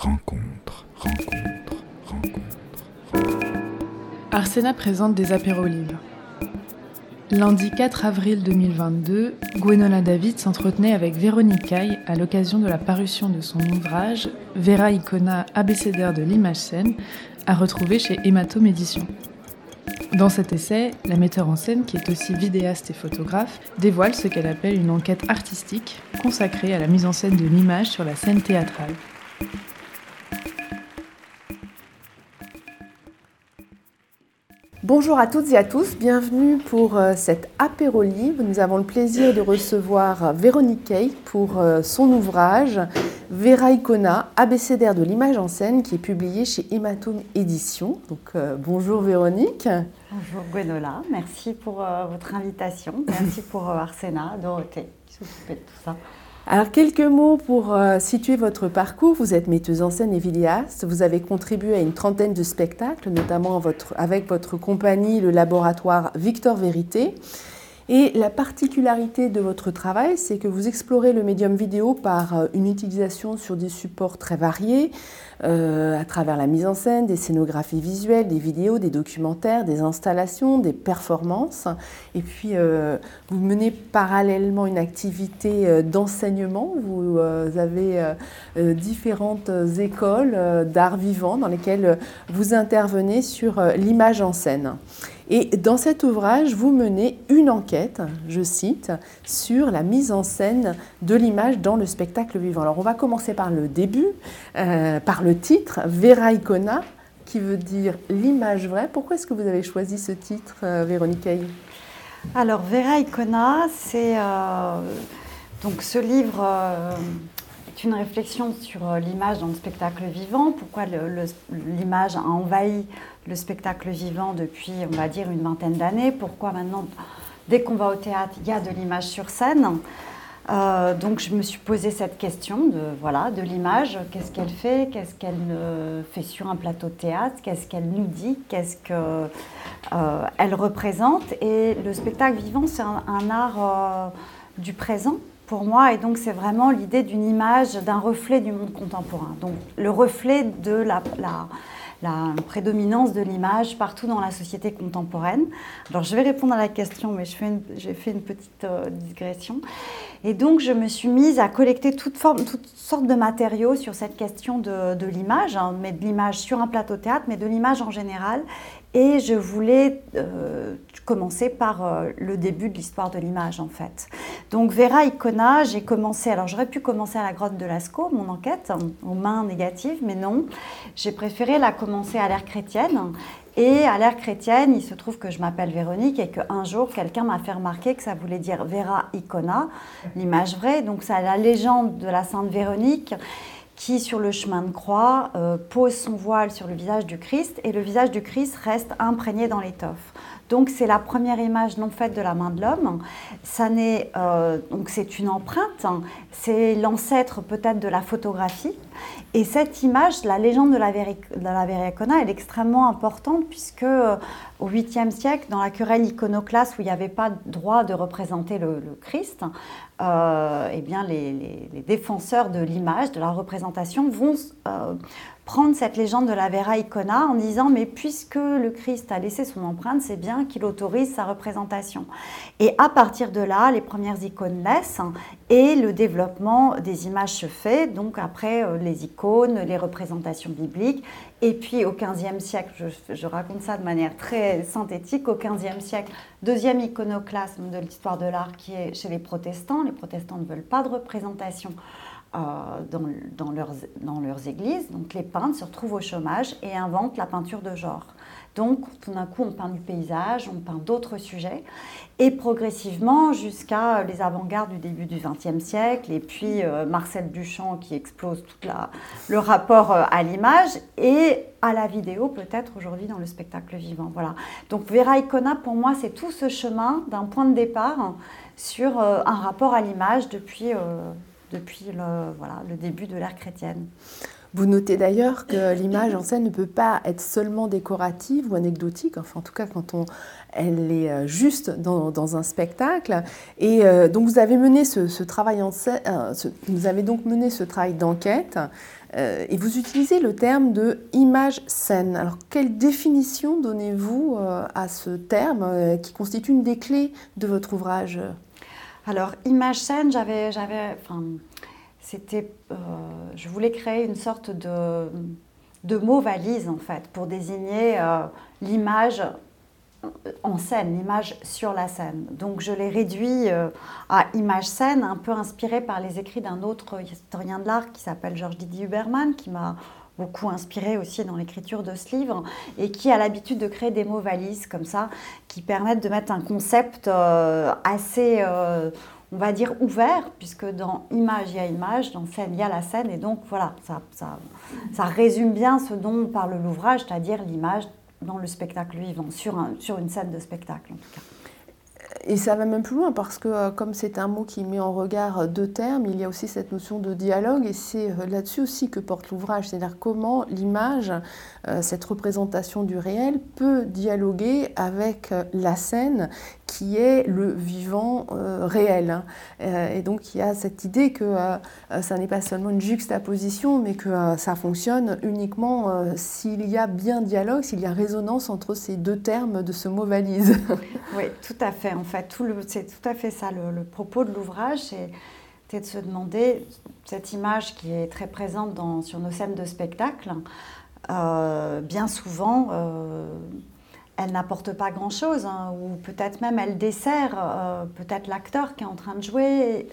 rencontre, rencontre, rencontre. Arsena présente des apéros libres. Lundi 4 avril 2022, Gwenola David s'entretenait avec Véronique Caille à l'occasion de la parution de son ouvrage Vera Icona abécédaire de l'image scène, à retrouver chez Hématome Édition. Dans cet essai, la metteur en scène, qui est aussi vidéaste et photographe, dévoile ce qu'elle appelle une enquête artistique consacrée à la mise en scène de l'image sur la scène théâtrale. Bonjour à toutes et à tous, bienvenue pour euh, cet apéro. Nous avons le plaisir de recevoir Véronique Kay pour euh, son ouvrage Vera Icona, abécédaire de l'image en scène, qui est publié chez Hématome Édition. Donc euh, bonjour Véronique. Bonjour Gwenola, merci pour votre invitation, merci pour Arsena, Dorothée qui s'occupait de tout ça. Alors quelques mots pour euh, situer votre parcours. Vous êtes metteuse en scène et vidéaste. Vous avez contribué à une trentaine de spectacles, notamment avec votre compagnie, le laboratoire Victor Vérité. Et la particularité de votre travail, c'est que vous explorez le médium vidéo par euh, une utilisation sur des supports très variés, euh, à travers la mise en scène, des scénographies visuelles, des vidéos, des documentaires, des installations, des performances. Et puis, euh, vous menez parallèlement une activité d'enseignement. Vous avez différentes écoles d'art vivant dans lesquelles vous intervenez sur l'image en scène. Et dans cet ouvrage, vous menez une enquête, je cite, sur la mise en scène de l'image dans le spectacle vivant. Alors on va commencer par le début, euh, par le titre, Vera Icona, qui veut dire l'image vraie. Pourquoi est-ce que vous avez choisi ce titre, euh, Véronique Alors Vera Icona, c'est euh, donc ce livre une réflexion sur l'image dans le spectacle vivant. Pourquoi l'image a envahi le spectacle vivant depuis, on va dire, une vingtaine d'années? Pourquoi maintenant, dès qu'on va au théâtre, il y a de l'image sur scène? Euh, donc je me suis posé cette question de voilà de l'image, qu'est-ce qu'elle fait, qu'est-ce qu'elle fait sur un plateau de théâtre, qu'est-ce qu'elle nous dit, qu'est-ce qu'elle euh, représente? Et le spectacle vivant, c'est un, art euh, du présent pour moi, et donc c'est vraiment l'idée d'une image, d'un reflet du monde contemporain. Donc le reflet de la, la la prédominance de l'image partout dans la société contemporaine. Alors je vais répondre à la question, mais j'ai fait une petite euh, digression. Et donc je me suis mise à collecter toutes, formes, toutes sortes de matériaux sur cette question de, l'image, hein, mais de l'image sur un plateau théâtre, mais de l'image en général. Et je voulais euh, commencer par euh, le début de l'histoire de l'image en fait. Donc Vera Icona, j'ai commencé, alors j'aurais pu commencer à la grotte de Lascaux, mon enquête, aux mains négatives, mais non. J'ai préféré la commencer à l'ère chrétienne. Et à l'ère chrétienne, il se trouve que je m'appelle Véronique et qu'un jour, quelqu'un m'a fait remarquer que ça voulait dire Vera Icona, l'image vraie. Donc c'est la légende de la Sainte Véronique qui, sur le chemin de croix, euh, pose son voile sur le visage du Christ et le visage du Christ reste imprégné dans l'étoffe. Donc c'est la première image non faite de la main de l'homme. Ça n'est euh, donc c'est une empreinte. C'est l'ancêtre peut-être de la photographie. Et cette image, la légende de la, Vericona, elle est extrêmement importante puisque euh, au 8e siècle, dans la querelle iconoclaste où il n'y avait pas droit de représenter le, Christ, euh, eh bien les, défenseurs de l'image, de la représentation vont prendre cette légende de la Vera Icona en disant mais puisque le Christ a laissé son empreinte, c'est bien qu'il autorise sa représentation. Et à partir de là, les premières icônes laissent et le développement des images se fait. Donc après euh, les icônes, les représentations bibliques. Et puis au XVe siècle, je, je, raconte ça de manière très synthétique, au XVe siècle, deuxième iconoclasme de l'histoire de l'art qui est chez les protestants. Les protestants ne veulent pas de représentation dans, dans, leurs, églises. Donc les peintres se retrouvent au chômage et inventent la peinture de genre. Donc tout d'un coup, on peint du paysage, on peint d'autres sujets. Et progressivement, jusqu'à les avant-gardes du début du XXe siècle, et puis euh, Marcel Duchamp qui explose tout le rapport euh, à l'image, et à la vidéo peut-être aujourd'hui dans le spectacle vivant. Voilà. Donc Vera Icona, pour moi, c'est tout ce chemin d'un point de départ sur un rapport à l'image depuis depuis le, voilà, le début de l'ère chrétienne. Vous notez d'ailleurs que l'image en scène ne peut pas être seulement décorative ou anecdotique, enfin en tout cas quand on, elle est euh, juste dans, un spectacle. Et euh, donc vous avez mené ce, travail en scène, euh, vous avez donc mené ce travail d'enquête et vous utilisez le terme de image scène. Alors quelle définition donnez-vous à ce terme qui constitue une des clés de votre ouvrage? Alors image scène, j'avais, enfin, c'était, euh, je voulais créer une sorte de, de mot valise en fait pour désigner euh, l'image en scène, l'image sur la scène. Donc je l'ai réduit euh, à image scène, un peu inspiré par les écrits d'un autre historien de l'art qui s'appelle Georges Didier Huberman, qui m'a beaucoup inspiré aussi dans l'écriture de ce livre et qui a l'habitude de créer des mots valises comme ça, qui permettent de mettre un concept assez on va dire, ouvert, puisque dans image, il y a image, dans scène, il y a la scène. Et donc, voilà, ça, ça, résume bien ce dont parle l'ouvrage, c'est-à-dire l'image dans le spectacle vivant, sur, un, sur une scène de spectacle en tout cas. Et ça va même plus loin parce que euh, comme c'est un mot qui met en regard euh, deux termes, il y a aussi cette notion de dialogue et c'est euh, là-dessus aussi que porte l'ouvrage, c'est-à-dire comment l'image, cette représentation du réel peut dialoguer avec la scène qui est le vivant réel. Hein. et donc il y a cette idée que ça n'est pas seulement une juxtaposition, mais que ça fonctionne uniquement s'il y a bien dialogue, s'il y a résonance entre ces deux termes de ce mot valise. oui, tout à fait en fait. C'est tout à fait ça le, propos de l'ouvrage, c'est de se demander cette image qui est très présente dans, sur nos scènes de spectacle. Euh, bien souvent, euh, elle n'apporte pas grand-chose, hein, ou peut-être même elle dessert euh, peut-être l'acteur qui est en train de jouer.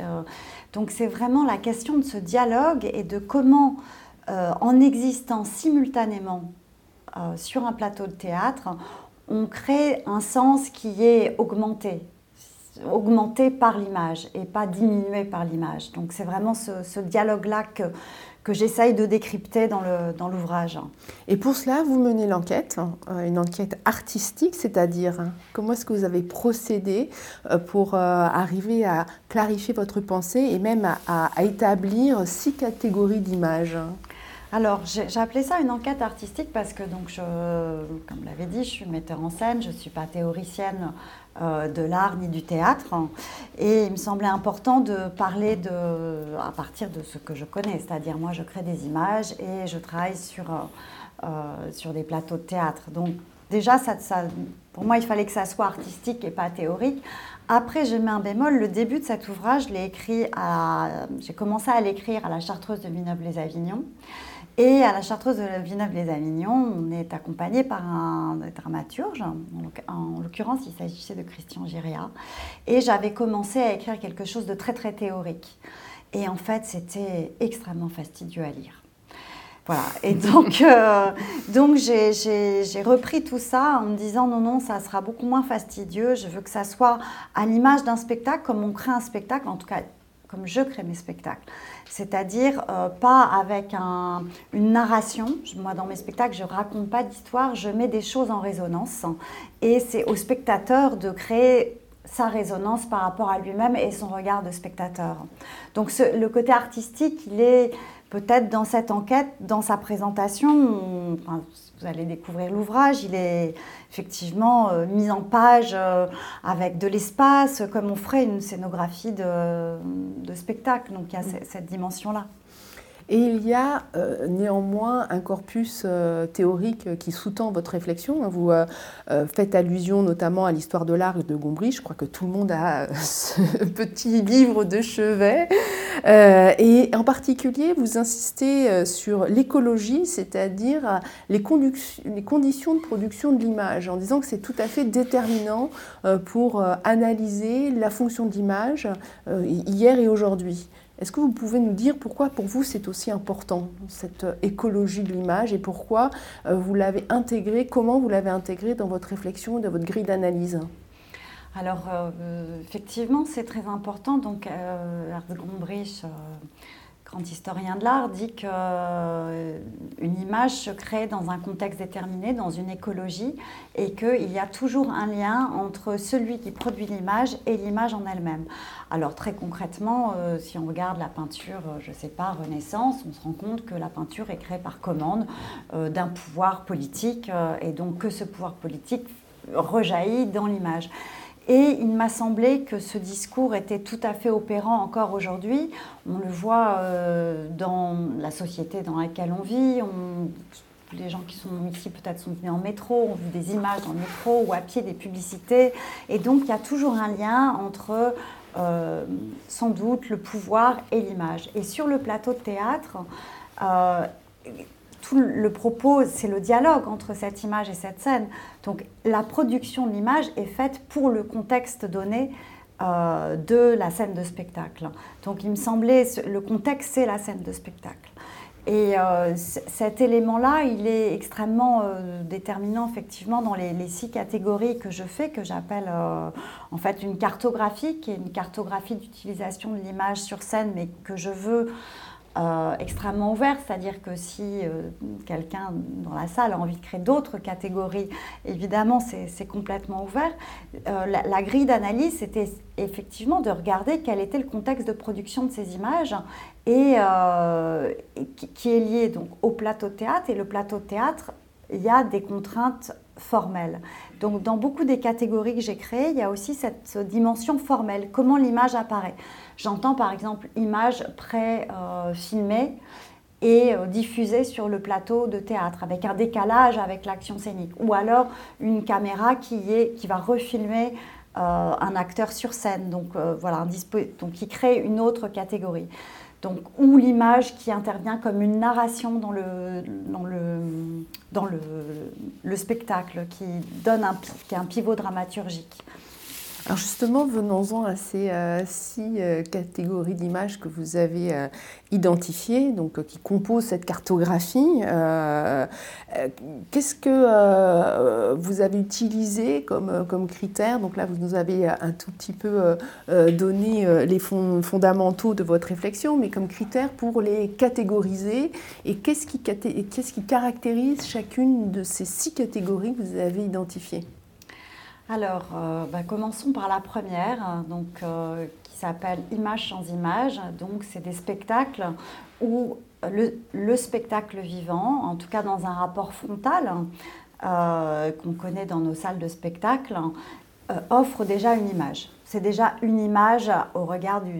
donc c'est vraiment la question de ce dialogue et de comment, en existant simultanément sur un plateau de théâtre, on crée un sens qui est augmenté, augmenté par l'image et pas diminué par l'image. Donc c'est vraiment ce, dialogue-là que, que j'essaye de décrypter dans l'ouvrage. Dans et pour cela, vous menez l'enquête, euh, une enquête artistique, c'est-à-dire hein, comment est-ce que vous avez procédé euh, pour euh, arriver à clarifier votre pensée et même à, à établir six catégories d'images alors, j'ai appelé ça une enquête artistique parce que, donc, je, comme l'avait dit, je suis metteur en scène, je ne suis pas théoricienne de l'art ni du théâtre. Et il me semblait important de parler de, à partir de ce que je connais, c'est-à-dire moi, je crée des images et je travaille sur, euh, sur des plateaux de théâtre. Donc, déjà, ça, pour moi, il fallait que ça soit artistique et pas théorique. Après, j'ai mis un bémol. Le début de cet ouvrage. J'ai commencé à l'écrire à la Chartreuse de Villeneuve-les-Avignon. Et à la Chartreuse de Villeneuve-les-Avignon, on est accompagné par un dramaturge, en l'occurrence il s'agissait de Christian Giria, et j'avais commencé à écrire quelque chose de très très théorique. Et en fait, c'était extrêmement fastidieux à lire. Voilà, et donc, euh, donc j'ai repris tout ça en me disant non, non, ça sera beaucoup moins fastidieux, je veux que ça soit à l'image d'un spectacle, comme on crée un spectacle, en tout cas comme je crée mes spectacles. C'est-à-dire euh, pas avec une narration. Moi, dans mes spectacles, je raconte pas d'histoire, je mets des choses en résonance. Et c'est au spectateur de créer sa résonance par rapport à lui-même et son regard de spectateur. Donc le côté artistique, il est peut-être dans cette enquête, dans sa présentation, vous allez découvrir l'ouvrage, il est effectivement euh, mis en page euh, avec de l'espace, comme on ferait une scénographie de, spectacle. Donc il y a cette dimension-là. Et il y a euh, néanmoins un corpus euh, théorique qui sous-tend votre réflexion. Vous euh, faites allusion notamment à l'histoire de l'art de Gombrich. Je crois que tout le monde a ce petit livre de chevet. et en particulier, vous insistez sur l'écologie, c'est-à-dire les, les, conditions de production de l'image, en disant que c'est tout à fait déterminant pour analyser la fonction de l'image hier et aujourd'hui. Est-ce que vous pouvez nous dire pourquoi pour vous c'est aussi important, cette euh, écologie de l'image, et pourquoi euh, vous l'avez intégré, comment vous l'avez intégré dans votre réflexion, dans votre grille d'analyse? Alors, euh, effectivement, c'est très important. Donc, Gombrich, grand historien de l'art, dit que une image se crée dans un contexte déterminé, dans une écologie, et qu'il y a toujours un lien entre celui qui produit l'image et l'image en elle-même. Alors très concrètement, euh, si on regarde la peinture, euh, je ne sais pas, Renaissance, on se rend compte que la peinture est créée par commande euh, d'un pouvoir politique, et donc que ce pouvoir politique rejaillit dans l'image. Et il m'a semblé que ce discours était tout à fait opérant encore aujourd'hui. On le voit euh, dans la société dans laquelle on vit. les gens qui sont ici peut-être sont venus en métro, ont vu des images dans le métro ou à pied des publicités. Et donc il y a toujours un lien entre euh, sans doute le pouvoir et l'image. Et sur le plateau de théâtre, euh, tout le propos, c'est le dialogue entre cette image et cette scène. Donc la production de l'image est faite pour le contexte donné euh, de la scène de spectacle. Donc il me semblait, le contexte, c'est la scène de spectacle. Et euh, cet élément-là, il est extrêmement euh, déterminant effectivement dans les, les, six catégories que je fais, que j'appelle en fait une cartographie, qui est une cartographie d'utilisation de l'image sur scène, mais que je veux euh, extrêmement ouvert, c'est-à-dire que si euh, quelqu'un dans la salle a envie de créer d'autres catégories, évidemment c'est complètement ouvert. Euh, la, grille d'analyse, c'était effectivement de regarder quel était le contexte de production de ces images et, qui est lié donc au plateau théâtre. Et le plateau théâtre, il y a des contraintes formelles. Donc dans beaucoup des catégories que j'ai créées, il y a aussi cette dimension formelle, comment l'image apparaît. J'entends par exemple image pré-filmée et euh, diffusée sur le plateau de théâtre avec un décalage avec l'action scénique. Ou alors une caméra qui, est, qui va refilmer euh, un acteur sur scène. Donc euh, voilà donc qui crée une autre catégorie. Donc ou l'image qui intervient comme une narration dans le dans le dans le spectacle qui donne un, qui est un pivot dramaturgique alors justement, venons-en à ces euh, six euh, catégories d'images que vous avez euh, identifiées, donc qui composent cette cartographie. Qu'est-ce que vous avez utilisé comme, comme critères Donc là, vous nous avez un tout petit peu donné les fondamentaux de votre réflexion, mais comme critères pour les catégoriser. Et qu'est-ce qui, qu'est-ce qui caractérise chacune de ces six catégories que vous avez identifiées? Alors, euh, bah, commençons par la première, hein, donc, euh, qui s'appelle Images sans images. Donc, c'est des spectacles où le, spectacle vivant, en tout cas dans un rapport frontal, euh, qu'on connaît dans nos salles de spectacle, offre déjà une image c'est déjà une image au regard, du,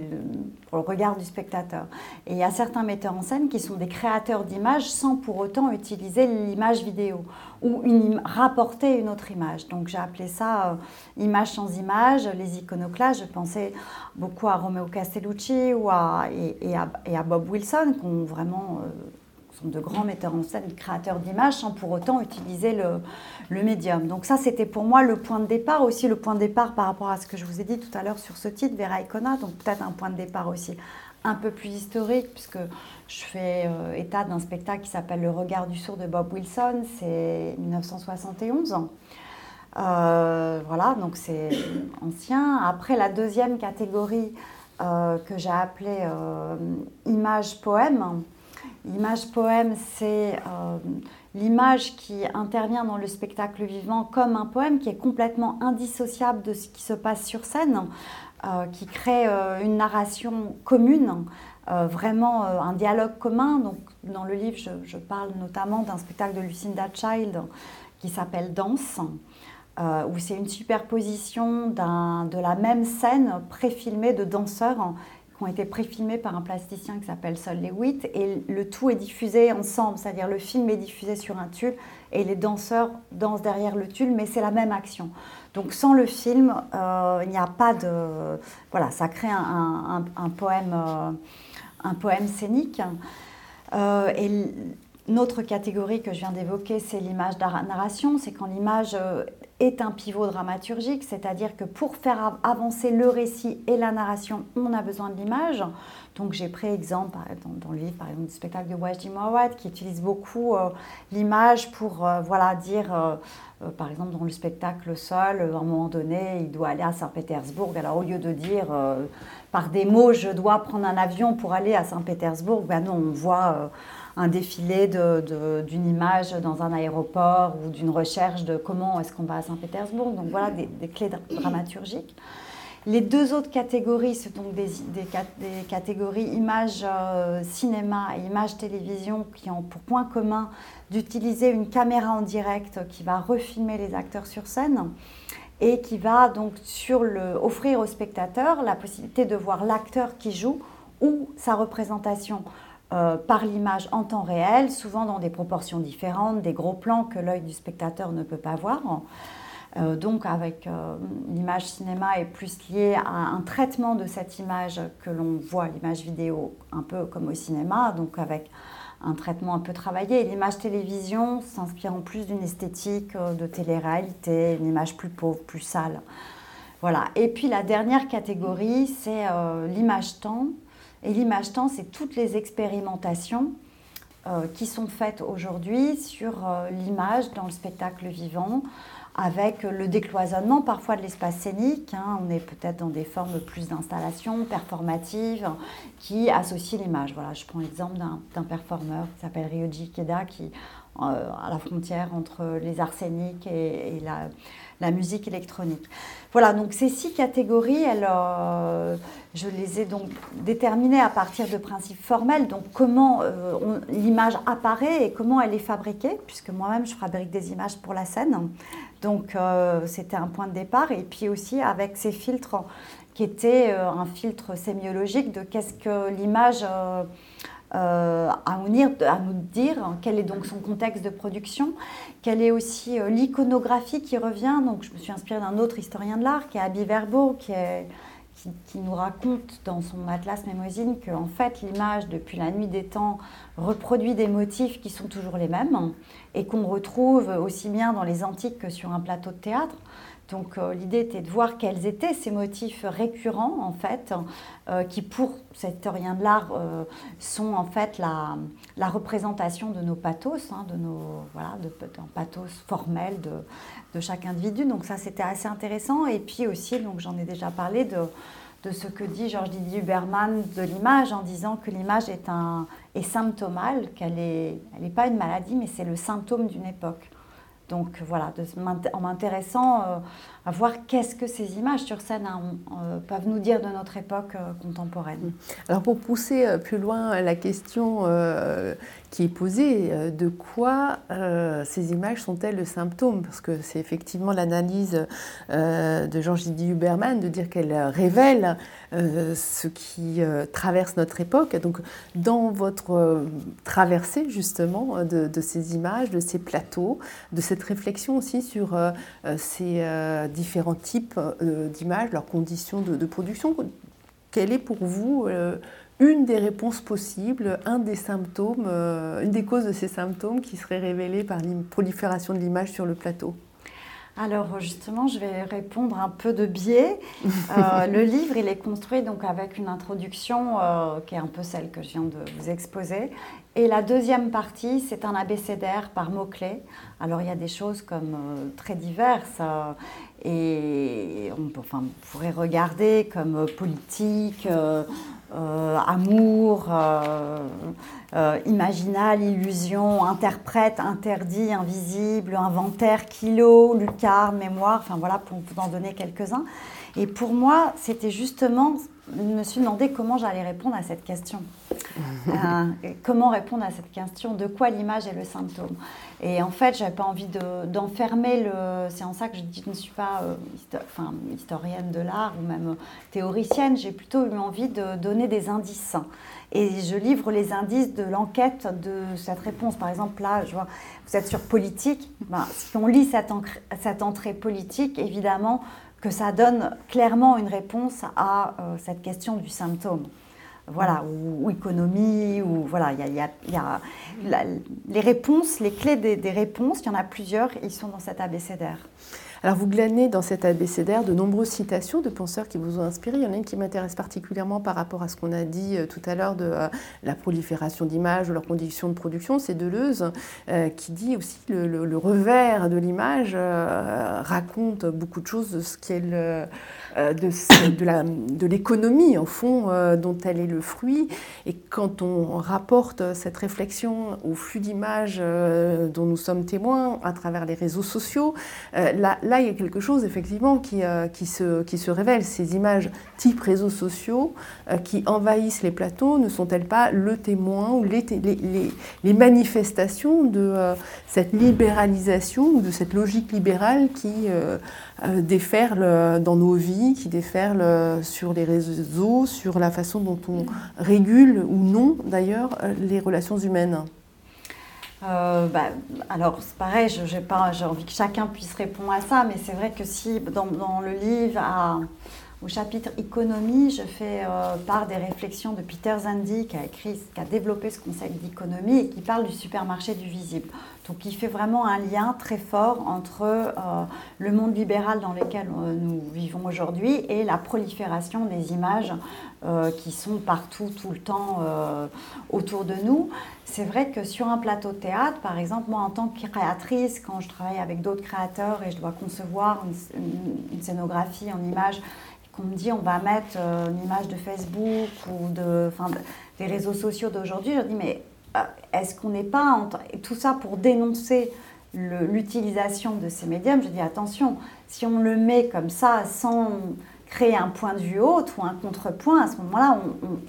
regard du spectateur. Et il y a certains metteurs en scène qui sont des créateurs d'images sans pour autant utiliser l'image vidéo ou une, rapporter une autre image. Donc j'ai appelé ça euh, image sans image, les iconoclastes. Je pensais beaucoup à Romeo Castellucci ou à, et, à, Bob Wilson, qui ont vraiment... Euh, sont de grands metteurs en scène, créateurs d'images, sans pour autant utiliser le, médium. Donc ça, c'était pour moi le point de départ, aussi le point de départ par rapport à ce que je vous ai dit tout à l'heure sur ce titre, Vera Icona, donc peut-être un point de départ aussi un peu plus historique, puisque je fais euh, état d'un spectacle qui s'appelle Le regard du sourd de Bob Wilson, c'est 1971. Euh, voilà, donc c'est ancien. Après, la deuxième catégorie euh, que j'ai appelée image poème, L'image poème, c'est euh, l'image qui intervient dans le spectacle vivant comme un poème qui est complètement indissociable de ce qui se passe sur scène, euh, qui crée euh, une narration commune, vraiment un dialogue commun. Donc, dans le livre, je, parle notamment d'un spectacle de Lucinda Child qui s'appelle Danse. où c'est une superposition de la même scène préfilmée de danseurs qui ont été préfilmés par un plasticien qui s'appelle Sol Lewitt et le tout est diffusé ensemble, c'est-à-dire le film est diffusé sur un tulle et les danseurs dansent derrière le tulle, mais c'est la même action. Donc sans le film, euh, il n'y a pas de... Voilà, ça crée un, poème, euh, un poème scénique. Euh, et notre catégorie que je viens d'évoquer, c'est l'image narration. C'est quand l'image est un pivot dramaturgique, c'est-à-dire que pour faire avancer le récit et la narration, on a besoin de l'image. Donc j'ai pris exemple dans, le livre par exemple du spectacle de Wajdi Mawad qui utilise beaucoup euh, l'image pour euh, voilà dire euh, par exemple dans le spectacle Sol, à un moment donné, il doit aller à Saint-Pétersbourg. Alors au lieu de dire par des mots je dois prendre un avion pour aller à Saint-Pétersbourg, ben non, on voit un défilé d'une image dans un aéroport ou d'une recherche de comment est-ce qu'on va à Saint-Pétersbourg. Donc voilà des, clés dramaturgiques. Les deux autres catégories, ce sont des, des, catégories images euh, cinéma et images télévision qui ont pour point commun d'utiliser une caméra en direct qui va refilmer les acteurs sur scène et qui va donc sur le, offrir au spectateur la possibilité de voir l'acteur qui joue ou sa représentation euh, par l'image en temps réel, souvent dans des proportions différentes, des gros plans que l'œil du spectateur ne peut pas voir. Euh, donc avec euh, l'image cinéma est plus liée à un traitement de cette image que l'on voit, l'image vidéo, un peu comme au cinéma, donc avec un traitement un peu travaillé. L'image télévision s'inspirant plus d'une esthétique de télé-réalité, une image plus pauvre, plus sale. Voilà. Et puis la dernière catégorie, c'est l'image temps. Et l'image temps, c'est toutes les expérimentations euh, qui sont faites aujourd'hui sur euh, l'image dans le spectacle vivant, avec le décloisonnement parfois de l'espace scénique. Hein. on est peut-être dans des formes plus d'installation performative qui associent l'image. Voilà, je prends l'exemple d'un performeur qui s'appelle Ryoji Keda, qui euh, à la frontière entre les arséniques et, la, musique électronique. Voilà, donc ces six catégories, euh, je les ai donc déterminées à partir de principes formels, donc comment euh, l'image apparaît et comment elle est fabriquée, puisque moi-même je fabrique des images pour la scène. Donc c'était un point de départ, et puis aussi avec ces filtres qui étaient un filtre sémiologique de qu'est-ce que l'image euh, à, nous dire, quel est donc son contexte de production, quelle est aussi euh, l'iconographie qui revient. Donc, je me suis inspirée d'un autre historien de l'art qui est Abby Verbo, qui, nous raconte dans son Atlas Mémosine que en fait l'image depuis la nuit des temps reproduit des motifs qui sont toujours les mêmes et qu'on retrouve aussi bien dans les antiques que sur un plateau de théâtre. Donc euh, l'idée était de voir quels étaient ces motifs récurrents en fait, euh, qui pour cet historien de l'art euh, sont en fait la, représentation de nos pathos, hein, de nos voilà, de, pathos formel de, de, chaque individu. Donc ça c'était assez intéressant. Et puis aussi, donc j'en ai déjà parlé de, de ce que dit Georges Didier Huberman de l'image en disant que l'image est, est symptomale, qu'elle n'est elle est pas une maladie, mais c'est le symptôme d'une époque. Donc voilà, en m'intéressant euh, à voir qu'est-ce que ces images sur scène hein, euh, peuvent nous dire de notre époque euh, contemporaine. Alors pour pousser plus loin la question qui est posée, de quoi ces images sont-elles le symptôme? Parce que c'est effectivement l'analyse de Didier Huberman de dire qu'elles révèlent ce qui traverse notre époque. Donc dans votre traversée justement de, ces images, de ces plateaux, de cette réflexion aussi sur ces différents types euh, d'images, leurs conditions de, production. Quelle est pour vous euh, une des réponses possibles, un des symptômes, euh, une des causes de ces symptômes qui seraient révélés par la prolifération de l'image sur le plateau? Alors justement, je vais répondre un peu de biais. le livre, il est construit donc avec une introduction qui est un peu celle que je viens de vous exposer. Et la deuxième partie, c'est un abécédaire par mots-clés. Alors il y a des choses comme très diverses. Et on, pourrait regarder comme euh, politique, euh, euh, amour, imaginal, illusion, interprète, interdit, invisible, inventaire, kilo, lucarne, mémoire, enfin voilà, pour vous en donner quelques-uns. Et pour moi, c'était justement, je me suis demandé comment j'allais répondre à cette question. comment répondre à cette question De quoi l'image est le symptôme et en fait, je n'avais pas envie d'enfermer le. C'est en ça que je dis que je ne suis pas euh, enfin, historienne de l'art ou même théoricienne. J'ai plutôt eu envie de donner des indices. Et je livre les indices de l'enquête de cette réponse. Par exemple, là, je vois, vous êtes sur politique. Ben, si on lit cette, cette, entrée politique, évidemment que ça donne clairement une réponse à euh, cette question du symptôme voilà, ou, économie, ou voilà, il y a, les réponses, les clés des, réponses, il y en a plusieurs, ils sont dans cet abécédaire. Alors vous glanez dans cet abécédaire de nombreuses citations de penseurs qui vous ont inspiré. Il y en a une qui m'intéresse particulièrement par rapport à ce qu'on a dit tout à l'heure de la prolifération d'images, de leurs conditions de production. C'est Deleuze qui dit aussi le, le, revers de l'image raconte beaucoup de choses de ce euh, de, l'économie, au fond, euh, dont elle est le fruit. Et quand on rapporte cette réflexion au flux d'images euh, dont nous sommes témoins à travers les réseaux sociaux, là, là, il y a quelque chose, effectivement, qui, qui, se, révèle. Ces images type réseaux sociaux qui envahissent les plateaux, ne sont-elles pas le témoin ou les, manifestations de cette libéralisation ou de cette logique libérale qui déferle dans nos vies qui déferle sur les réseaux, sur la façon dont on régule ou non d'ailleurs les relations humaines? Euh, bah, alors, c'est pareil, j'ai envie que chacun puisse répondre à ça, mais c'est vrai que si dans, le livre, au chapitre économie, je fais euh, part des réflexions de Peter Zandi, qui a, écrit, qui a développé ce concept d'économie et qui parle du supermarché du visible. Donc il fait vraiment un lien très fort entre euh, le monde libéral dans lequel euh, nous vivons aujourd'hui et la prolifération des images euh, qui sont partout, tout le temps autour de nous. C'est vrai que sur un plateau de théâtre, par exemple, moi en tant que créatrice, quand je travaille avec d'autres créateurs et je dois concevoir une, scénographie en images, qu'on me dit on va mettre une image de Facebook ou de, des réseaux sociaux d'aujourd'hui, je dis mais est-ce qu'on n'est pas, tout ça pour dénoncer l'utilisation de ces médiums, je dis attention, si on le met comme ça sans créer un point de vue autre ou un contrepoint, à ce moment-là,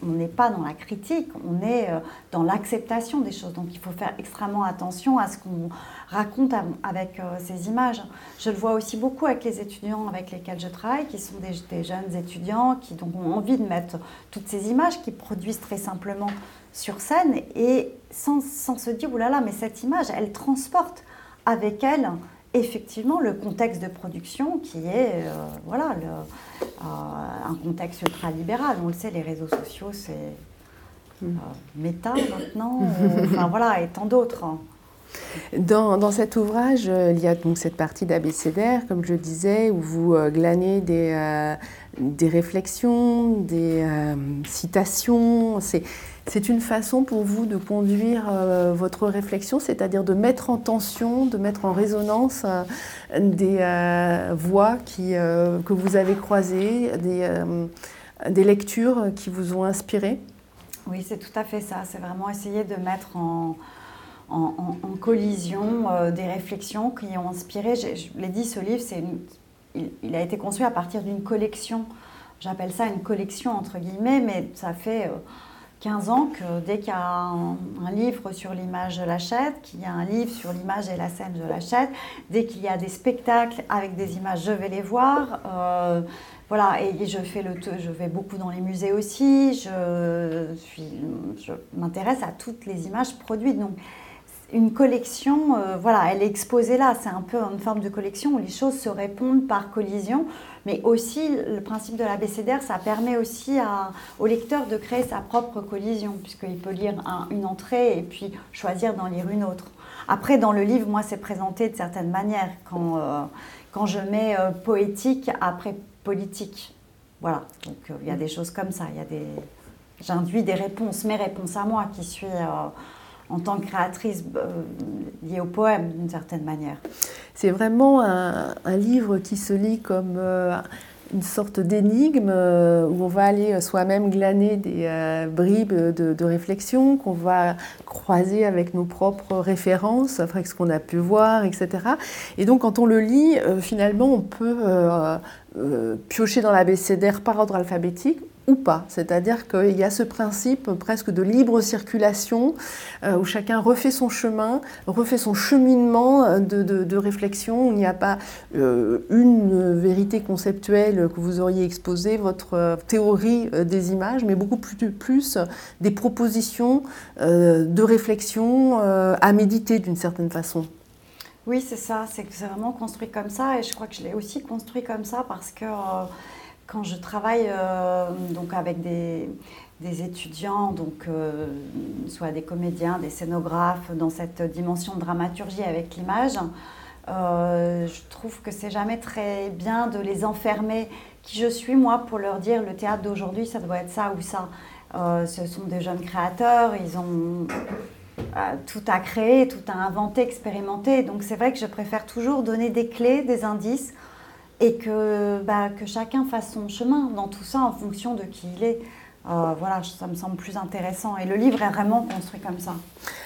on n'est pas dans la critique, on est euh, dans l'acceptation des choses. Donc il faut faire extrêmement attention à ce qu'on raconte avec euh, ces images. Je le vois aussi beaucoup avec les étudiants avec lesquels je travaille, qui sont des, jeunes étudiants qui donc, ont envie de mettre toutes ces images, qui produisent très simplement sur scène et sans, se dire, oulala, là là, mais cette image, elle transporte avec elle effectivement le contexte de production qui est euh, voilà, le, euh, un contexte ultra-libéral. On le sait, les réseaux sociaux, c'est euh, méta maintenant, enfin voilà, et tant d'autres. Hein. Dans, cet ouvrage, il y a donc cette partie d'abécédaire, comme je disais, où vous glanez des, des réflexions, des citations. C'est c'est une façon pour vous de conduire euh, votre réflexion, c'est-à-dire de mettre en tension, de mettre en résonance euh, des euh, voix qui, que vous avez croisées, des, lectures qui vous ont inspiré? Oui, c'est tout à fait ça. C'est vraiment essayer de mettre en, collision des réflexions qui ont inspiré. Je, l'ai dit, ce livre, il, il, a été construit à partir d'une collection. J'appelle ça une collection entre guillemets, mais ça fait 15 ans que dès qu'il y a un, livre sur l'image, je l'achète, qu'il y a un livre sur l'image et la scène, je l'achète. Dès qu'il y a des spectacles avec des images, je vais les voir. Euh, voilà, et je fais le, je vais beaucoup dans les musées aussi. Je, suis, je m'intéresse à toutes les images produites. Donc, une collection, euh, voilà, elle est exposée là. C'est un peu une forme de collection où les choses se répondent par collision. Mais aussi, le principe de l'abécédaire, ça permet aussi au lecteur de créer sa propre collision, puisqu'il peut lire une entrée et puis choisir d'en lire une autre. Après, dans le livre, moi, c'est présenté de certaines manières, quand, euh, quand je mets euh, poétique après politique. Voilà, donc il y a des choses comme ça. Des... J'induis des réponses, mes réponses à moi, qui suis en tant que créatrice euh, liée au poème d'une certaine manière. C'est vraiment un, livre qui se lit comme euh, une sorte d'énigme euh, où on va aller soi-même glaner des bribes de, réflexion qu'on va croiser avec nos propres références, avec ce qu'on a pu voir, etc. Et donc quand on le lit, finalement, on peut piocher dans l'abécédaire par ordre alphabétique ou pas. C'est-à-dire qu'il y a ce principe presque de libre circulation euh, où chacun refait son chemin, refait son cheminement de, réflexion. Il n'y a pas euh, une vérité conceptuelle que vous auriez exposée, votre euh, théorie des images, mais beaucoup plus, des propositions de réflexion à méditer d'une certaine façon. Oui, c'est ça, c'est vraiment construit comme ça et je crois que je l'ai aussi construit comme ça parce que quand je travaille euh, donc avec des, étudiants, donc, euh, soit des comédiens, des scénographes, dans cette dimension de dramaturgie avec l'image, je trouve que c'est jamais très bien de les enfermer. Qui je suis, moi, pour leur dire le théâtre d'aujourd'hui, ça doit être ça ou ça. ce sont des jeunes créateurs, ils ont tout à créer, tout à inventer, expérimenter. Donc c'est vrai que je préfère toujours donner des clés, des indices et que, bah, que chacun fasse son chemin dans tout ça en fonction de qui il est. Euh, voilà, ça me semble plus intéressant. Et le livre est vraiment construit comme ça.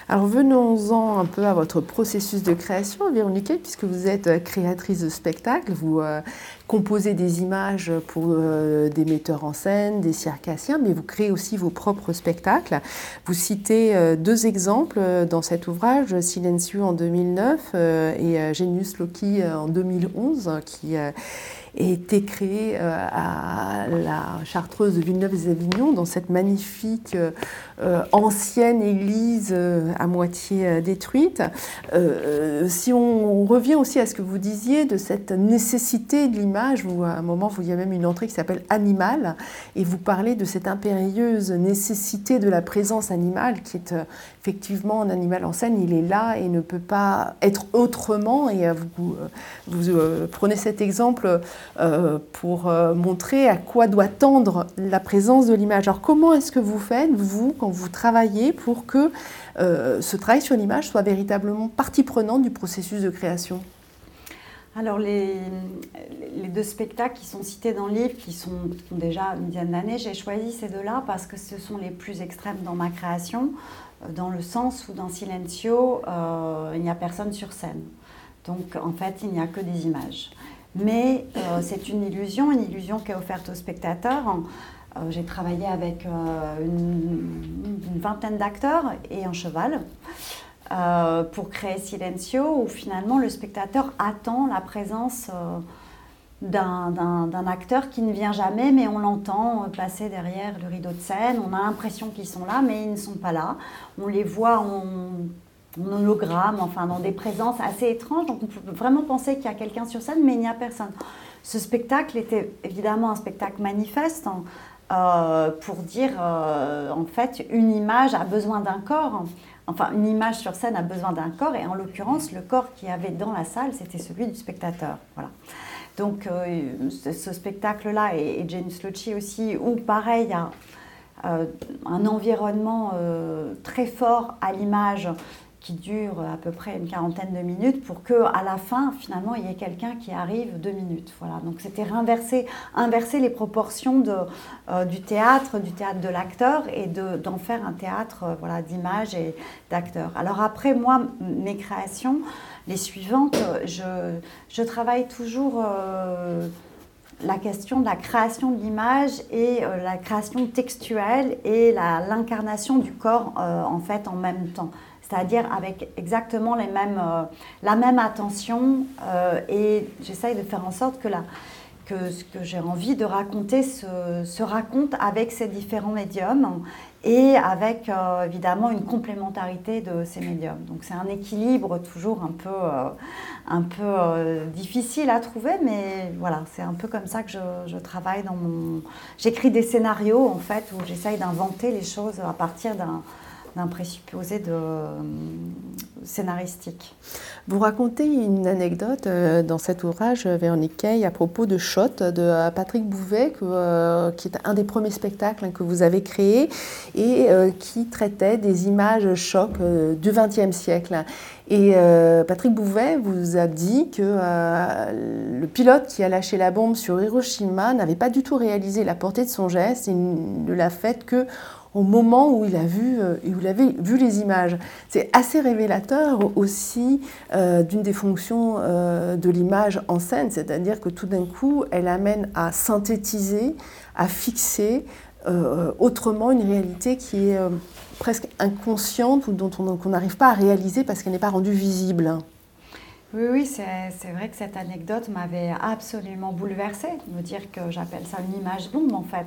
Alors venons-en un peu à votre processus de création, Véronique, puisque vous êtes euh, créatrice de spectacles, vous euh, composez des images pour des metteurs en scène, des circassiens, mais vous créez aussi vos propres spectacles. Vous citez deux exemples dans cet ouvrage, Silencieux en 2009 et Genius Loki en 2011, qui été créé euh, à la Chartreuse de Villeneuve-les-Avignon, dans cette magnifique euh, euh, ancienne église à moitié détruite. si on, revient aussi à ce que vous disiez de cette nécessité de l'image, vous, à un moment, il y a même une entrée qui s'appelle Animal, et vous parlez de cette impérieuse nécessité de la présence animale, qui est effectivement un animal en scène, il est là et ne peut pas être autrement. Et vous, prenez cet exemple euh, pour euh, montrer à quoi doit tendre la présence de l'image. Alors comment est-ce que vous faites, vous, quand vous travaillez, pour que euh, ce travail sur l'image soit véritablement partie prenante du processus de création? Alors les, deux spectacles qui sont cités dans le livre, qui sont ont déjà une dizaine d'années, j'ai choisi ces deux-là parce que ce sont les plus extrêmes dans ma création, dans le sens où dans Silencio, il n'y a personne sur scène. Donc en fait, il n'y a que des images. Mais euh, c'est une illusion, une illusion qui est offerte aux spectateurs. Euh, j'ai travaillé avec euh, une, vingtaine d'acteurs et un cheval pour créer Silencio, où finalement le spectateur attend la présence d'un acteur qui ne vient jamais, mais on l'entend passer derrière le rideau de scène. On a l'impression qu'ils sont là, mais ils ne sont pas là. On les voit, on en hologramme, enfin dans des présences assez étranges. Donc on peut vraiment penser qu'il y a quelqu'un sur scène, mais il n'y a personne. Ce spectacle était évidemment un spectacle manifeste hein, euh, pour dire euh, en fait une image a besoin d'un corps. Enfin, une image sur scène a besoin d'un corps, et en l'occurrence, le corps qu'il y avait dans la salle, c'était celui du spectateur. Voilà. Donc, euh, ce, spectacle-là, et, James Lucci aussi, où pareil, il y a un environnement très fort à l'image qui dure à peu près une quarantaine de minutes pour que à la fin finalement il y ait quelqu'un qui arrive deux minutes. Voilà. Donc c'était inverser inverser les proportions de, euh, du théâtre du théâtre de l'acteur et d'en faire un théâtre euh, voilà d'image et d'acteur alors après moi mes créations les suivantes je, je travaille toujours euh, la question de la création de l'image et la création textuelle et l'incarnation du corps en fait en même temps c'est-à-dire avec exactement les mêmes, euh, la même attention euh, et j'essaye de faire en sorte que, la, que ce que j'ai envie de raconter se, raconte avec ces différents médiums et avec euh, évidemment une complémentarité de ces médiums. Donc c'est un équilibre toujours un peu, un peu difficile à trouver, mais voilà, c'est un peu comme ça que je, je travaille dans mon... J'écris des scénarios en fait où j'essaye d'inventer les choses à partir d'un d'un présupposé de, euh, scénaristique. Vous racontez une anecdote euh, dans cet ouvrage, euh, Véronique Kay, à propos de Shot de Patrick Bouvet, qui est un des premiers spectacles que vous avez créé et qui traitait des images choc du XXe siècle. Et Patrick Bouvet vous a dit que le pilote qui a lâché la bombe sur Hiroshima n'avait pas du tout réalisé la portée de son geste et ne l'a fait que au moment où il a vu, euh, où il avait vu les images. C'est assez révélateur aussi euh, d'une des fonctions euh, de l'image en scène, c'est-à-dire que tout d'un coup, elle amène à synthétiser, à fixer autrement une réalité qui est presque inconsciente ou dont on n'arrive pas à réaliser parce qu'elle n'est pas rendue visible. Oui, oui, c'est vrai que cette anecdote m'avait absolument bouleversée, me dire que j'appelle ça une image bombe en fait.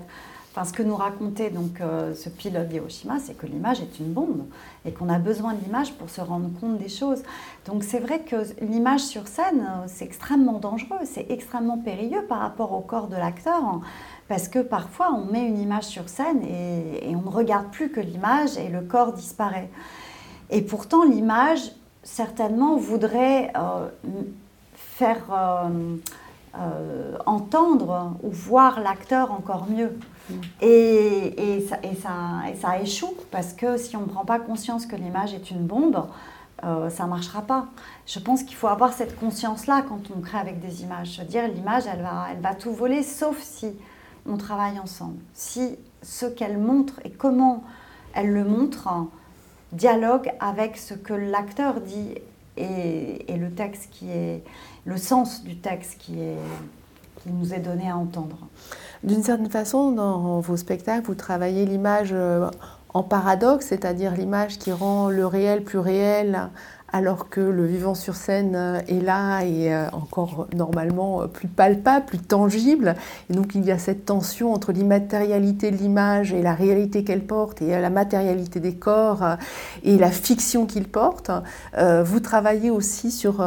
Enfin, ce que nous racontait donc euh, ce pilote d'Hiroshima, c'est que l'image est une bombe et qu'on a besoin de l'image pour se rendre compte des choses. Donc c'est vrai que l'image sur scène, euh, c'est extrêmement dangereux, c'est extrêmement périlleux par rapport au corps de l'acteur, hein, parce que parfois on met une image sur scène et, on ne regarde plus que l'image et le corps disparaît. Et pourtant l'image, certainement, voudrait... Euh, faire entendre ou voir l'acteur encore mieux. Et, ça, et, ça, et, ça, échoue parce que si on ne prend pas conscience que l'image est une bombe, euh, ça ne marchera pas. Je pense qu'il faut avoir cette conscience-là quand on crée avec des images. Je veux dire, l'image, elle va, elle va tout voler, sauf si on travaille ensemble. Si ce qu'elle montre et comment elle le montre dialogue avec ce que l'acteur dit et, et, le texte qui est le sens du texte qui, est, nous est donné à entendre. D'une certaine façon, dans vos spectacles, vous travaillez l'image euh, en paradoxe, c'est-à-dire l'image qui rend le réel plus réel alors que le vivant sur scène euh, est là et euh, encore normalement plus palpable, plus tangible. Et donc il y a cette tension entre l'immatérialité de l'image et la réalité qu'elle porte et la matérialité des corps et la fiction qu'il porte. Vous travaillez aussi sur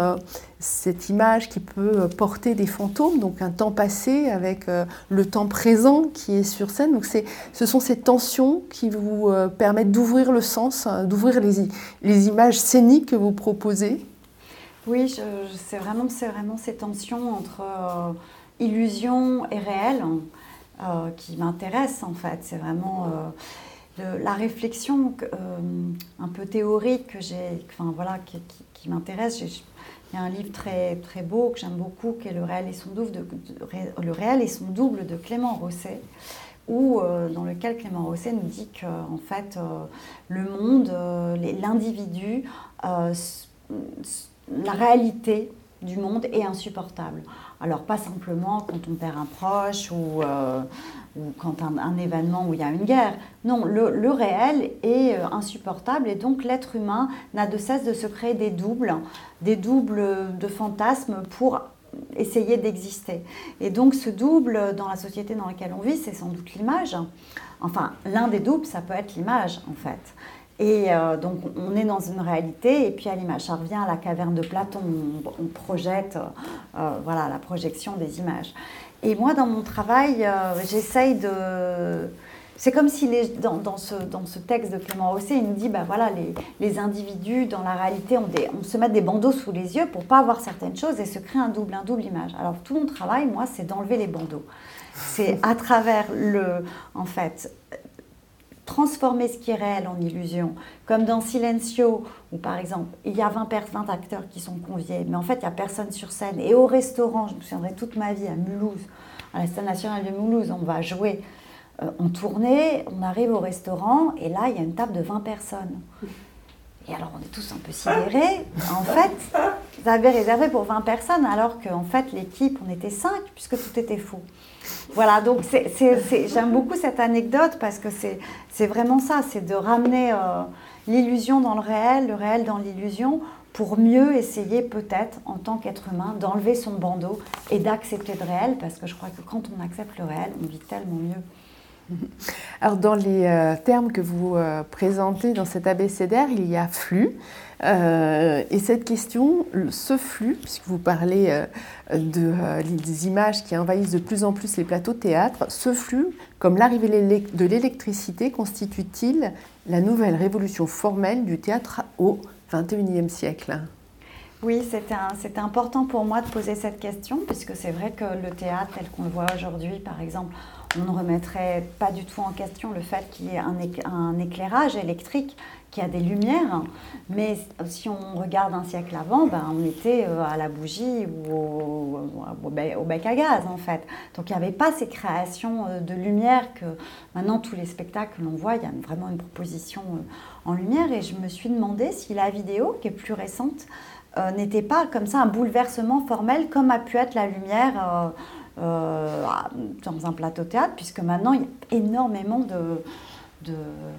cette image qui peut porter des fantômes, donc un temps passé avec euh, le temps présent qui est sur scène. Donc ce sont ces tensions qui vous euh, permettent d'ouvrir le sens, hein, d'ouvrir les, les, images scéniques que vous proposez. Oui, c'est vraiment, vraiment ces tensions entre euh, illusion et réel qui m'intéressent en fait. C'est vraiment la réflexion un peu théorique que j'ai, enfin voilà, qui m'intéresse. Il y a un livre très, très beau que j'aime beaucoup, qui est Le réel et son double de, Le réel et son double de Clément Rosset, où, euh, dans lequel Clément Rosset nous dit que en fait, euh, le monde, euh, l'individu, la réalité du monde est insupportable. Alors pas simplement quand on perd un proche ou, euh, quand un, événement où il y a une guerre. Non, le, réel est euh, insupportable et donc l'être humain n'a de cesse de se créer des doubles, des doubles de fantasmes pour essayer d'exister. Et donc ce double dans la société dans laquelle on vit, c'est sans doute l'image. Enfin, l'un des doubles, ça peut être l'image en fait. Et euh, donc, on est dans une réalité, et puis à l'image, ça revient à la caverne de Platon, on, projette, euh, voilà, la projection des images. Et moi, dans mon travail, euh, j'essaye de. C'est comme si dans, ce, dans, ce, texte de Clément Rosset, il nous dit ben voilà, les, les individus dans la réalité, on, on, se met des bandeaux sous les yeux pour pas voir certaines choses et se crée un double, un double image. Alors tout mon travail, moi, c'est d'enlever les bandeaux. C'est à travers le, en fait, transformer ce qui est réel en illusion. Comme dans Silencio, où par exemple, il y a 20, 20 acteurs qui sont conviés, mais en fait, il n'y a personne sur scène. Et au restaurant, je me souviendrai toute ma vie à Mulhouse, à la scène nationale de Mulhouse, on va jouer euh, en tournée, on arrive au restaurant, et là, il y a une table de 20 personnes. Et alors, on est tous un peu sidérés. En fait, vous avez réservé pour 20 personnes, alors qu'en fait, l'équipe, on était 5, puisque tout était faux. Voilà, donc j'aime beaucoup cette anecdote parce que c'est vraiment ça, c'est de ramener euh, l'illusion dans le réel, le réel dans l'illusion, pour mieux essayer peut-être, en tant qu'être humain, d'enlever son bandeau et d'accepter le réel, parce que je crois que quand on accepte le réel, on vit tellement mieux. Alors dans les euh, termes que vous euh, présentez dans cet abécédaire, il y a flux. Euh, et cette question, ce flux, puisque vous parlez de, des images qui envahissent de plus en plus les plateaux de théâtre, ce flux, comme l'arrivée de l'électricité, constitue-t-il la nouvelle révolution formelle du théâtre au XXIe siècle? Oui, c'était important pour moi de poser cette question, puisque c'est vrai que le théâtre tel qu'on le voit aujourd'hui, par exemple, on ne remettrait pas du tout en question le fait qu'il y ait un, éclairage électrique, qu'il y a des lumières. Mais si on regarde un siècle avant, ben, on était euh, à la bougie ou au, bec à gaz, en fait. Donc il n'y avait pas ces créations euh, de lumière que maintenant tous les spectacles l'on voit, il y a vraiment une proposition euh, en lumière. Et je me suis demandé si la vidéo, qui est plus récente, n'était pas comme ça un bouleversement formel comme a pu être la lumière dans un plateau théâtre, puisque maintenant il y a énormément de,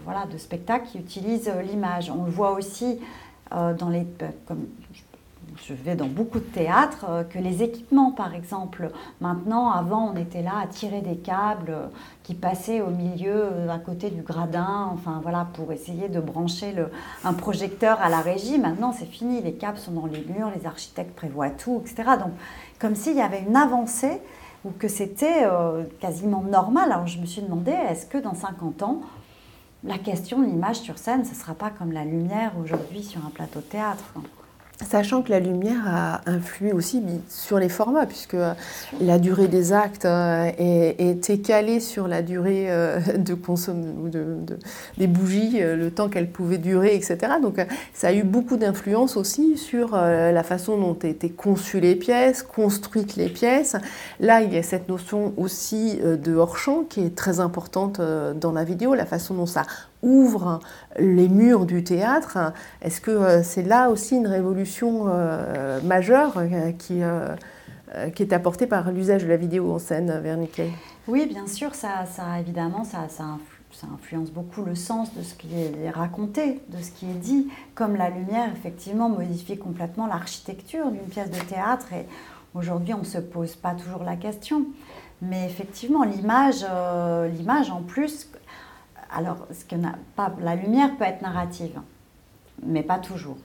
voilà, de spectacles qui utilisent euh, l'image. On le voit aussi euh, dans les, comme je vais dans beaucoup de théâtres, que les équipements, par exemple, maintenant, avant, on était là à tirer des câbles qui passaient au milieu, à côté du gradin, enfin voilà, pour essayer de brancher le, un projecteur à la régie. Maintenant, c'est fini, les câbles sont dans les murs, les architectes prévoient tout, etc. Donc, comme s'il y avait une avancée ou que c'était euh, quasiment normal. Alors je me suis demandé, est-ce que dans 50 ans, la question de l'image sur scène, ce ne sera pas comme la lumière aujourd'hui sur un plateau théâtre Sachant que la lumière a influé aussi sur les formats, puisque la durée des actes euh, était calée sur la durée euh, de consomme de, des bougies, euh, le temps qu'elles pouvaient durer, etc. Donc ça a eu beaucoup d'influence aussi sur la façon dont étaient conçues les pièces, construites les pièces. Là, il y a cette notion aussi de hors-champ qui est très importante dans la vidéo, la façon dont ça ouvre les murs du théâtre. Est-ce que euh, c'est là aussi une révolution euh, majeure euh, qui, est apportée par l'usage de la vidéo en scène, Vernique Oui, bien sûr, ça, évidemment, ça, influence beaucoup le sens de ce qui est raconté, de ce qui est dit, comme la lumière, effectivement, modifie complètement l'architecture d'une pièce de théâtre. Et aujourd'hui, on ne se pose pas toujours la question. Mais effectivement, l'image, l'image en plus, alors, la lumière peut être narrative, mais pas toujours.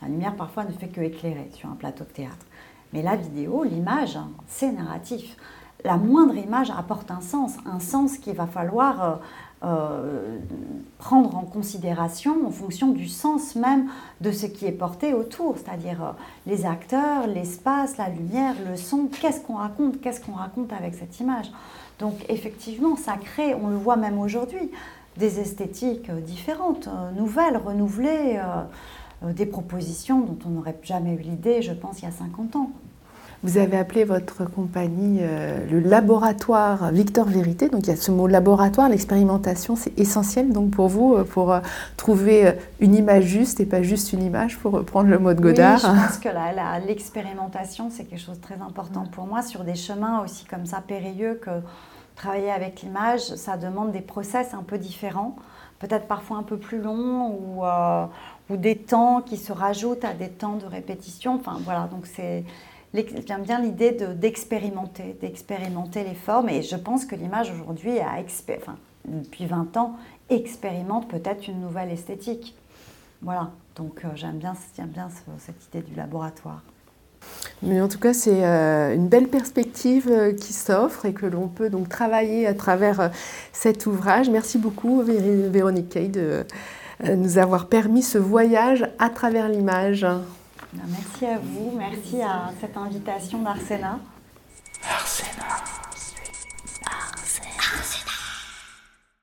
La lumière, parfois, ne fait que éclairer sur un plateau de théâtre. Mais la vidéo, l'image, c'est narratif. La moindre image apporte un sens, un sens qu'il va falloir euh, euh, prendre en considération en fonction du sens même de ce qui est porté autour, c'est-à-dire euh, les acteurs, l'espace, la lumière, le son, qu'est-ce qu'on raconte, qu'est-ce qu'on raconte avec cette image. Donc effectivement, ça crée, on le voit même aujourd'hui, des esthétiques euh, différentes, euh, nouvelles, renouvelées, euh, des propositions dont on n'aurait jamais eu l'idée, je pense, il y a 50 ans. Vous avez appelé votre compagnie le laboratoire Victor Vérité. Donc il y a ce mot laboratoire, l'expérimentation, c'est essentiel donc pour vous pour trouver une image juste et pas juste une image, pour reprendre le mot de Godard. Oui, je pense que l'expérimentation c'est quelque chose de très important pour moi sur des chemins aussi comme ça périlleux que travailler avec l'image, ça demande des process un peu différents, peut-être parfois un peu plus longs ou, euh, des temps qui se rajoutent à des temps de répétition. Enfin voilà, donc c'est j'aime bien l'idée d'expérimenter, d'expérimenter les formes. Et je pense que l'image aujourd'hui, enfin, depuis 20 ans, expérimente peut-être une nouvelle esthétique. Voilà, donc euh, j'aime bien, bien cette idée du laboratoire. Mais en tout cas, c'est euh, une belle perspective euh, qui s'offre et que l'on peut donc travailler à travers euh, cet ouvrage. Merci beaucoup, Véronique Kay, de nous avoir permis ce voyage à travers l'image. Merci à vous, merci à cette invitation d'Arsena. Arsena.